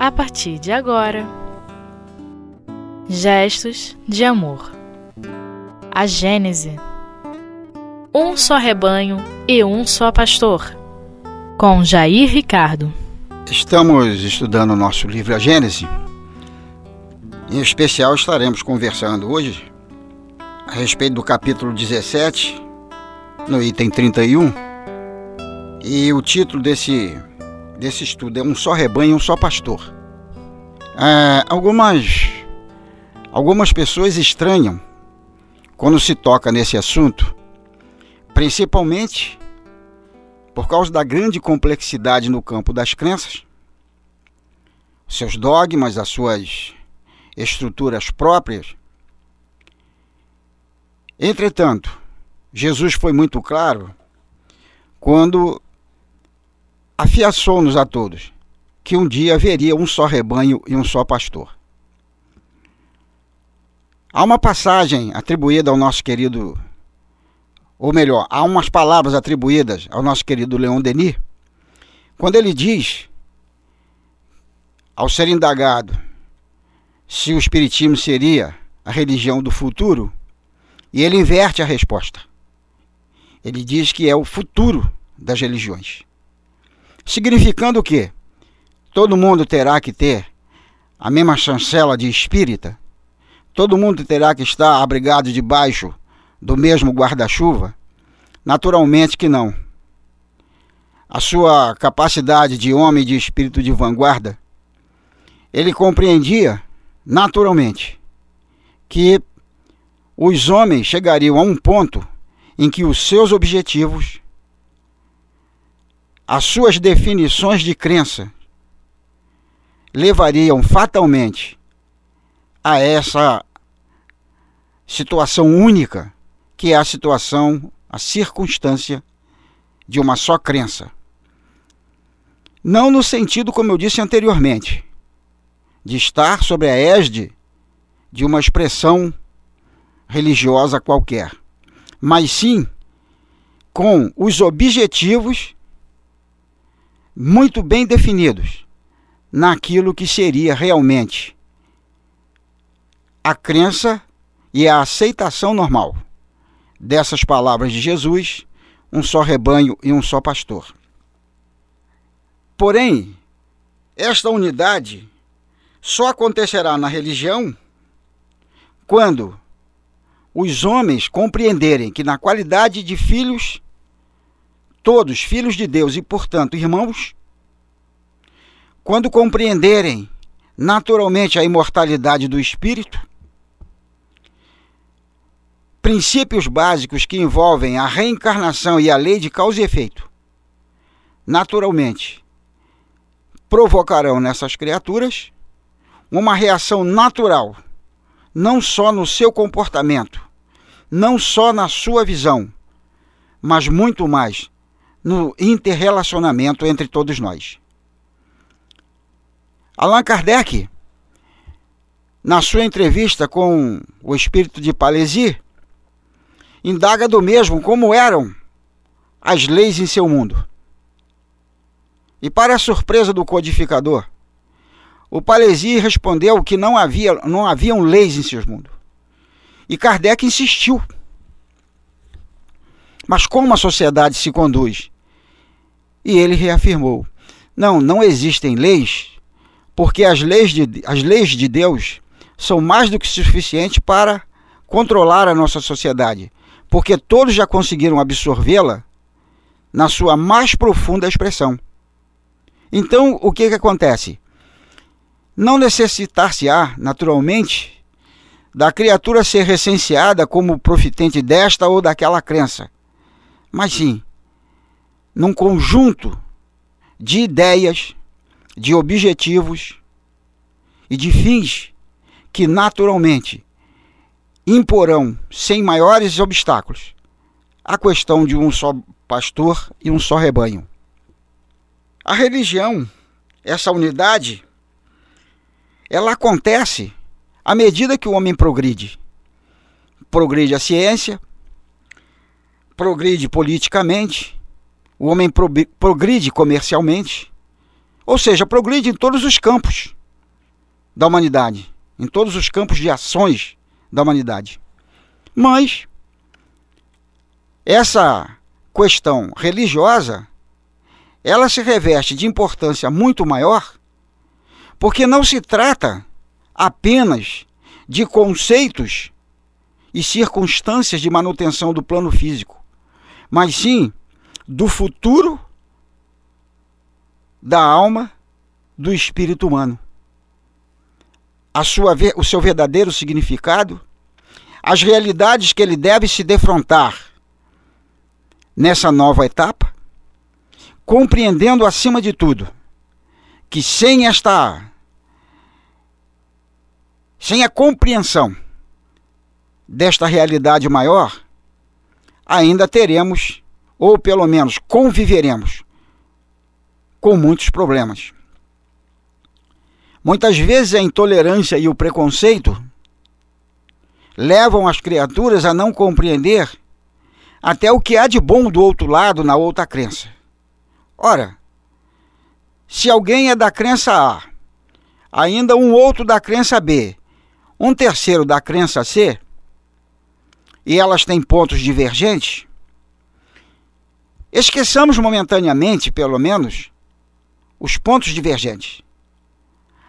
a partir de agora. Gestos de amor. A Gênese. Um só rebanho e um só pastor. Com Jair Ricardo. Estamos estudando o nosso livro A Gênese. Em especial estaremos conversando hoje a respeito do capítulo 17, no item 31. E o título desse, desse estudo é Um só rebanho um só pastor. É, algumas, algumas pessoas estranham quando se toca nesse assunto, principalmente por causa da grande complexidade no campo das crenças, seus dogmas, as suas estruturas próprias. Entretanto, Jesus foi muito claro quando afiaçou-nos a todos que um dia haveria um só rebanho e um só pastor. Há uma passagem atribuída ao nosso querido, ou melhor, há umas palavras atribuídas ao nosso querido Leon Denis, quando ele diz, ao ser indagado se o Espiritismo seria a religião do futuro, e ele inverte a resposta. Ele diz que é o futuro das religiões. Significando o quê? Todo mundo terá que ter a mesma chancela de espírita? Todo mundo terá que estar abrigado debaixo do mesmo guarda-chuva? Naturalmente que não. A sua capacidade de homem de espírito de vanguarda, ele compreendia naturalmente que os homens chegariam a um ponto em que os seus objetivos, as suas definições de crença, levariam fatalmente a essa situação única, que é a situação, a circunstância de uma só crença. Não no sentido, como eu disse anteriormente, de estar sobre a égide de uma expressão religiosa qualquer, mas sim com os objetivos muito bem definidos naquilo que seria realmente a crença e a aceitação normal dessas palavras de Jesus, um só rebanho e um só pastor. Porém, esta unidade só acontecerá na religião quando os homens compreenderem que, na qualidade de filhos, todos filhos de Deus e, portanto, irmãos, quando compreenderem naturalmente a imortalidade do espírito, princípios básicos que envolvem a reencarnação e a lei de causa e efeito, naturalmente provocarão nessas criaturas uma reação natural, não só no seu comportamento, não só na sua visão, mas muito mais no interrelacionamento entre todos nós. Allan Kardec, na sua entrevista com o espírito de Palesi, indaga do mesmo como eram as leis em seu mundo. E para a surpresa do codificador, o Palesi respondeu que não havia não haviam leis em seus mundos. E Kardec insistiu. Mas como a sociedade se conduz? E ele reafirmou: não, não existem leis, porque as leis de, as leis de Deus são mais do que suficientes para controlar a nossa sociedade, porque todos já conseguiram absorvê-la na sua mais profunda expressão. Então, o que, que acontece? Não necessitar-se-á, naturalmente, da criatura ser recenseada como profitente desta ou daquela crença, mas sim num conjunto de ideias, de objetivos e de fins que naturalmente imporão sem maiores obstáculos a questão de um só pastor e um só rebanho. A religião, essa unidade, ela acontece à medida que o homem progride. Progride a ciência, progride politicamente, o homem progride comercialmente, Ou seja, progride em todos os campos da humanidade, em todos os campos de ações da humanidade. Mas essa questão religiosa, ela se reveste de importância muito maior, porque não se trata apenas de conceitos e circunstâncias de manutenção do plano físico, mas sim do futuro da alma do espírito humano. A sua, o seu verdadeiro significado, as realidades que ele deve se defrontar nessa nova etapa, compreendendo acima de tudo que sem esta sem a compreensão desta realidade maior, ainda teremos ou pelo menos conviveremos com muitos problemas. Muitas vezes a intolerância e o preconceito levam as criaturas a não compreender até o que há de bom do outro lado na outra crença. Ora, se alguém é da crença A, ainda um outro da crença B, um terceiro da crença C, e elas têm pontos divergentes, esqueçamos momentaneamente, pelo menos, os pontos divergentes.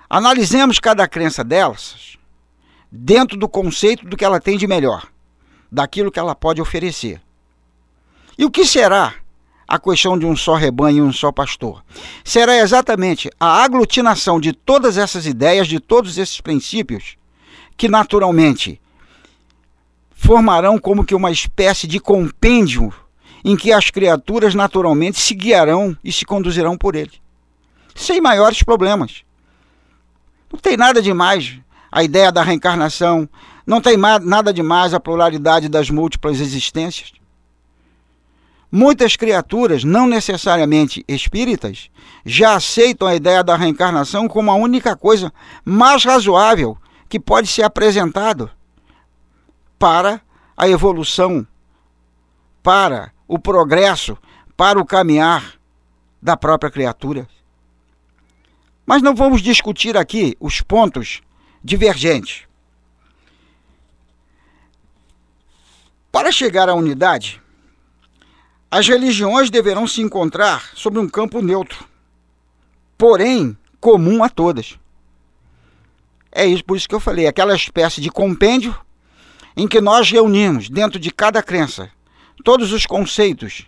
Analisemos cada crença delas dentro do conceito do que ela tem de melhor, daquilo que ela pode oferecer. E o que será a questão de um só rebanho e um só pastor? Será exatamente a aglutinação de todas essas ideias, de todos esses princípios, que naturalmente formarão como que uma espécie de compêndio em que as criaturas naturalmente se guiarão e se conduzirão por ele, sem maiores problemas. Não tem nada demais a ideia da reencarnação, não tem nada demais a pluralidade das múltiplas existências. Muitas criaturas, não necessariamente espíritas, já aceitam a ideia da reencarnação como a única coisa mais razoável que pode ser apresentado para a evolução, para o progresso, para o caminhar da própria criatura. Mas não vamos discutir aqui os pontos divergentes. Para chegar à unidade, as religiões deverão se encontrar sobre um campo neutro, porém comum a todas. É isso por isso que eu falei, aquela espécie de compêndio em que nós reunimos dentro de cada crença todos os conceitos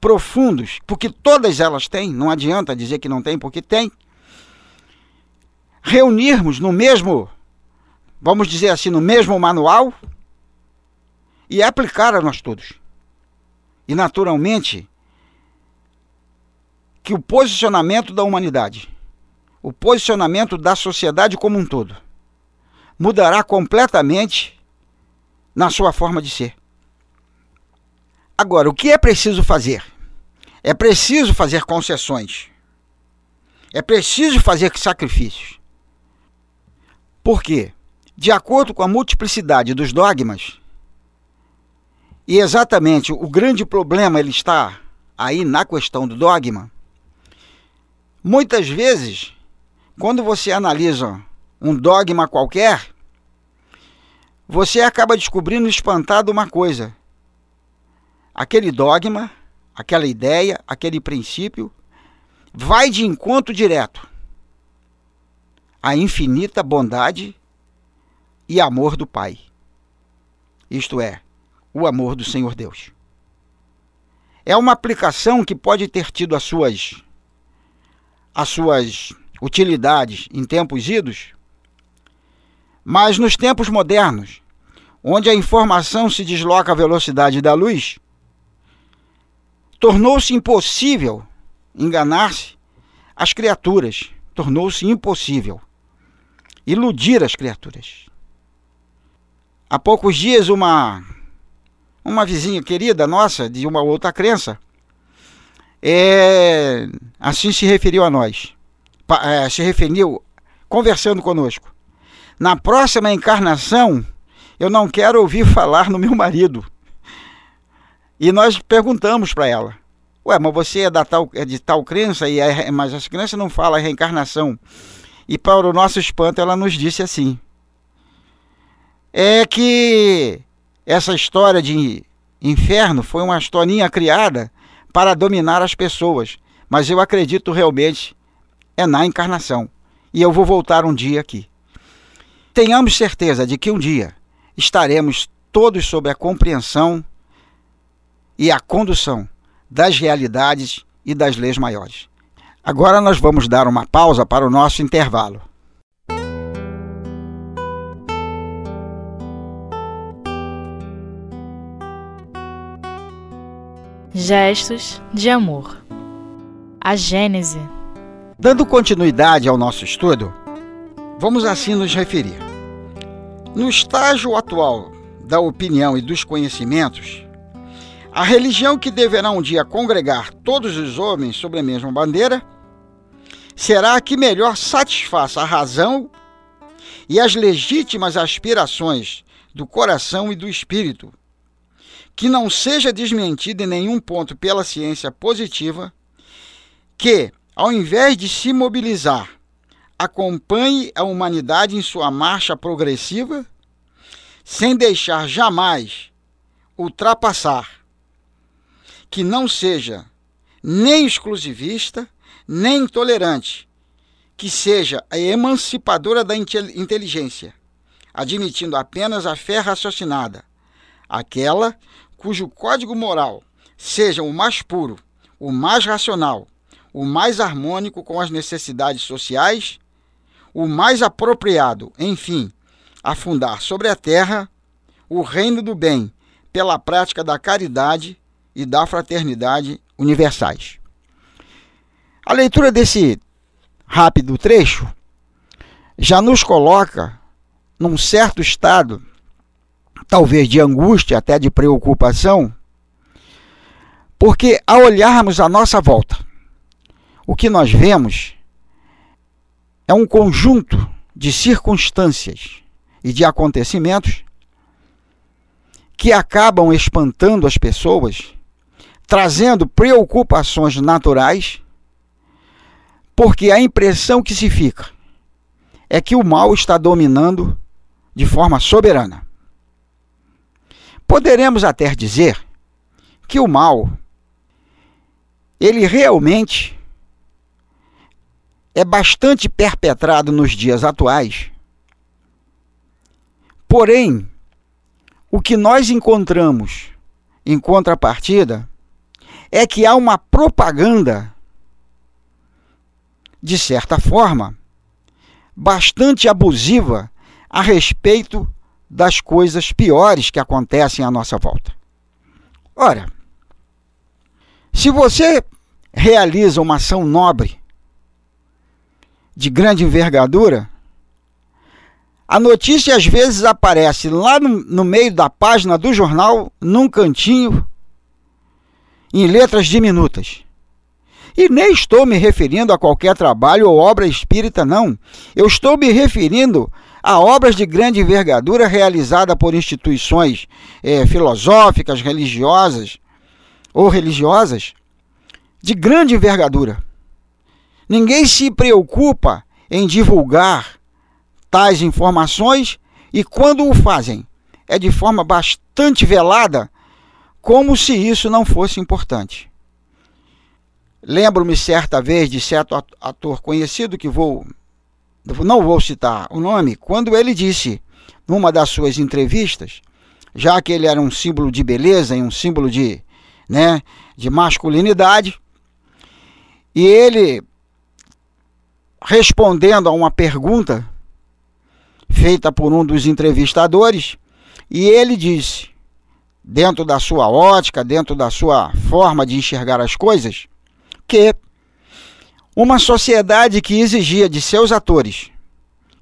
profundos, porque todas elas têm, não adianta dizer que não tem, porque tem. Reunirmos no mesmo, vamos dizer assim, no mesmo manual e aplicar a nós todos. E naturalmente que o posicionamento da humanidade, o posicionamento da sociedade como um todo, mudará completamente na sua forma de ser. Agora, o que é preciso fazer? É preciso fazer concessões. É preciso fazer sacrifícios. Por quê? De acordo com a multiplicidade dos dogmas, e exatamente o grande problema ele está aí na questão do dogma. Muitas vezes, quando você analisa um dogma qualquer, você acaba descobrindo espantado uma coisa. Aquele dogma, aquela ideia, aquele princípio vai de encontro direto à infinita bondade e amor do Pai. Isto é, o amor do Senhor Deus. É uma aplicação que pode ter tido as suas as suas utilidades em tempos idos, mas nos tempos modernos, onde a informação se desloca à velocidade da luz, tornou-se impossível enganar-se as criaturas, tornou-se impossível iludir as criaturas. Há poucos dias uma uma vizinha querida nossa, de uma outra crença, é, assim se referiu a nós. É, se referiu conversando conosco. Na próxima encarnação, eu não quero ouvir falar no meu marido. E nós perguntamos para ela: Ué, mas você é, da tal, é de tal crença, e é, mas essa crença não fala reencarnação. E para o nosso espanto, ela nos disse assim: é que essa história de inferno foi uma historinha criada para dominar as pessoas, mas eu acredito realmente é na encarnação. E eu vou voltar um dia aqui. Tenhamos certeza de que um dia estaremos todos sob a compreensão e a condução das realidades e das leis maiores. Agora nós vamos dar uma pausa para o nosso intervalo. Gestos de amor. A Gênese. Dando continuidade ao nosso estudo, vamos assim nos referir. No estágio atual da opinião e dos conhecimentos, a religião que deverá um dia congregar todos os homens sob a mesma bandeira será a que melhor satisfaça a razão e as legítimas aspirações do coração e do espírito, que não seja desmentida em nenhum ponto pela ciência positiva, que, ao invés de se mobilizar, acompanhe a humanidade em sua marcha progressiva, sem deixar jamais ultrapassar que não seja nem exclusivista, nem intolerante, que seja a emancipadora da inteligência, admitindo apenas a fé raciocinada, aquela cujo código moral seja o mais puro, o mais racional, o mais harmônico com as necessidades sociais, o mais apropriado, enfim, a fundar sobre a terra o reino do bem pela prática da caridade e da fraternidade universais. A leitura desse rápido trecho já nos coloca num certo estado, talvez de angústia, até de preocupação, porque ao olharmos a nossa volta, o que nós vemos é um conjunto de circunstâncias e de acontecimentos que acabam espantando as pessoas trazendo preocupações naturais, porque a impressão que se fica é que o mal está dominando de forma soberana. Poderemos até dizer que o mal ele realmente é bastante perpetrado nos dias atuais. Porém, o que nós encontramos em contrapartida é que há uma propaganda, de certa forma, bastante abusiva a respeito das coisas piores que acontecem à nossa volta. Ora, se você realiza uma ação nobre, de grande envergadura, a notícia às vezes aparece lá no, no meio da página do jornal, num cantinho, em letras diminutas. E nem estou me referindo a qualquer trabalho ou obra espírita, não. Eu estou me referindo a obras de grande envergadura realizada por instituições é, filosóficas, religiosas ou religiosas de grande envergadura. Ninguém se preocupa em divulgar tais informações e, quando o fazem, é de forma bastante velada como se isso não fosse importante. Lembro-me certa vez de certo ator conhecido que vou não vou citar o nome, quando ele disse numa das suas entrevistas, já que ele era um símbolo de beleza e um símbolo de, né, de masculinidade, e ele respondendo a uma pergunta feita por um dos entrevistadores, e ele disse: dentro da sua ótica, dentro da sua forma de enxergar as coisas, que uma sociedade que exigia de seus atores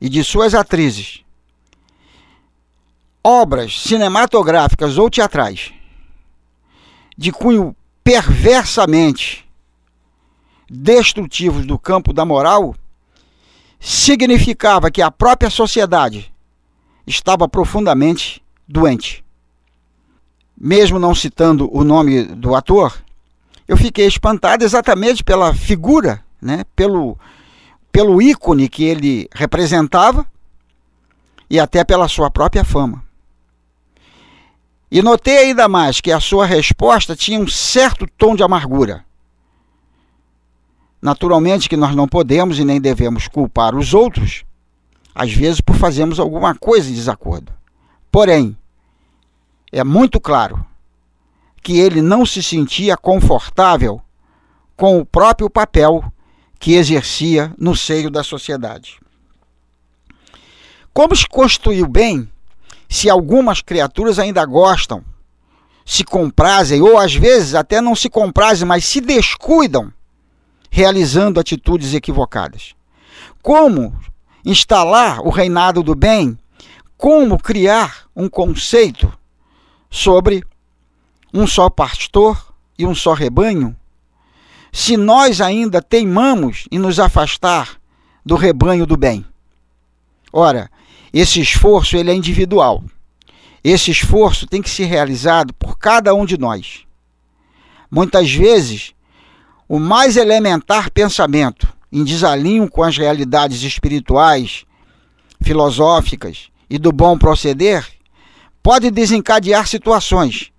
e de suas atrizes obras cinematográficas ou teatrais de cunho perversamente destrutivos do campo da moral, significava que a própria sociedade estava profundamente doente mesmo não citando o nome do ator, eu fiquei espantado exatamente pela figura, né? pelo, pelo ícone que ele representava e até pela sua própria fama. E notei ainda mais que a sua resposta tinha um certo tom de amargura. Naturalmente que nós não podemos e nem devemos culpar os outros, às vezes por fazermos alguma coisa em desacordo. Porém, é muito claro que ele não se sentia confortável com o próprio papel que exercia no seio da sociedade. Como se construiu bem se algumas criaturas ainda gostam, se comprazem, ou às vezes até não se comprazem, mas se descuidam, realizando atitudes equivocadas. Como instalar o reinado do bem? Como criar um conceito sobre um só pastor e um só rebanho? Se nós ainda teimamos em nos afastar do rebanho do bem. Ora, esse esforço ele é individual. Esse esforço tem que ser realizado por cada um de nós. Muitas vezes, o mais elementar pensamento em desalinho com as realidades espirituais, filosóficas e do bom proceder pode desencadear situações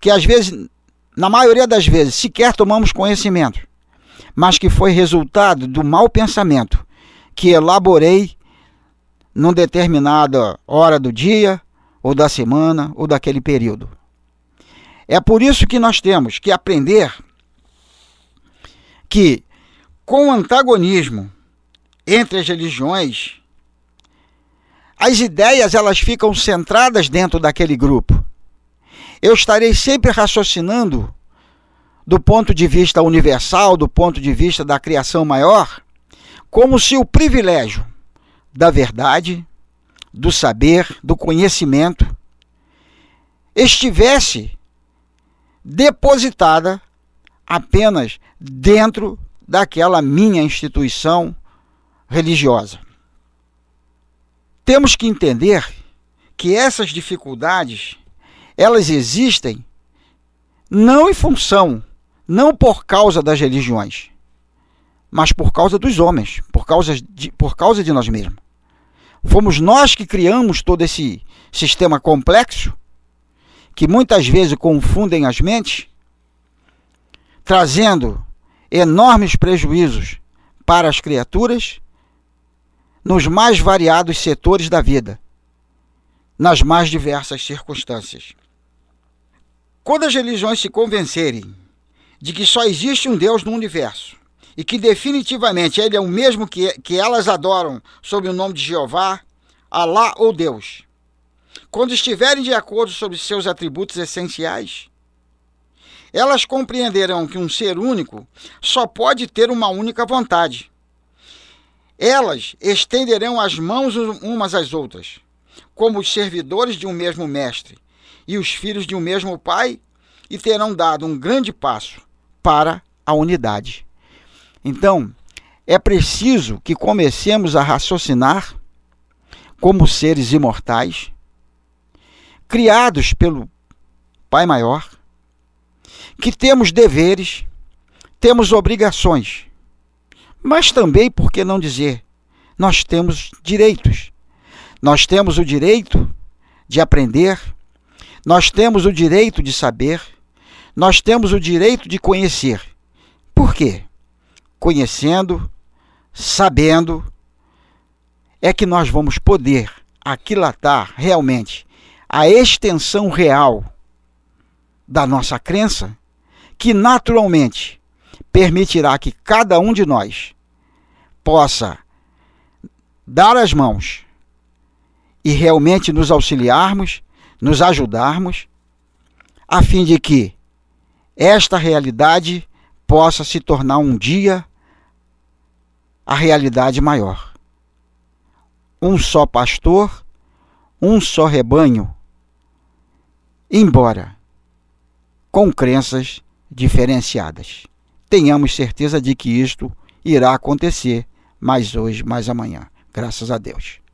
que às vezes, na maioria das vezes, sequer tomamos conhecimento, mas que foi resultado do mau pensamento que elaborei numa determinada hora do dia, ou da semana, ou daquele período. É por isso que nós temos que aprender que, com o antagonismo entre as religiões, as ideias elas ficam centradas dentro daquele grupo. Eu estarei sempre raciocinando do ponto de vista universal, do ponto de vista da criação maior, como se o privilégio da verdade, do saber, do conhecimento, estivesse depositada apenas dentro daquela minha instituição religiosa. Temos que entender que essas dificuldades elas existem não em função, não por causa das religiões, mas por causa dos homens, por causa de, por causa de nós mesmos. Fomos nós que criamos todo esse sistema complexo, que muitas vezes confundem as mentes, trazendo enormes prejuízos para as criaturas nos mais variados setores da vida, nas mais diversas circunstâncias. Quando as religiões se convencerem de que só existe um Deus no universo e que definitivamente ele é o mesmo que, que elas adoram sob o nome de Jeová, Alá ou Deus, quando estiverem de acordo sobre seus atributos essenciais, elas compreenderão que um ser único só pode ter uma única vontade. Elas estenderão as mãos umas às outras, como os servidores de um mesmo mestre e os filhos de um mesmo pai, e terão dado um grande passo para a unidade. Então, é preciso que comecemos a raciocinar como seres imortais, criados pelo Pai Maior, que temos deveres, temos obrigações, mas também, por que não dizer, nós temos direitos. Nós temos o direito de aprender, nós temos o direito de saber, nós temos o direito de conhecer. Por quê? conhecendo, sabendo, é que nós vamos poder aquilatar realmente a extensão real da nossa crença, que naturalmente permitirá que cada um de nós possa dar as mãos e realmente nos auxiliarmos, nos ajudarmos, a fim de que esta realidade possa se tornar um dia a realidade maior. Um só pastor, um só rebanho, embora com crenças diferenciadas. Tenhamos certeza de que isto irá acontecer mais hoje, mais amanhã. Graças a Deus.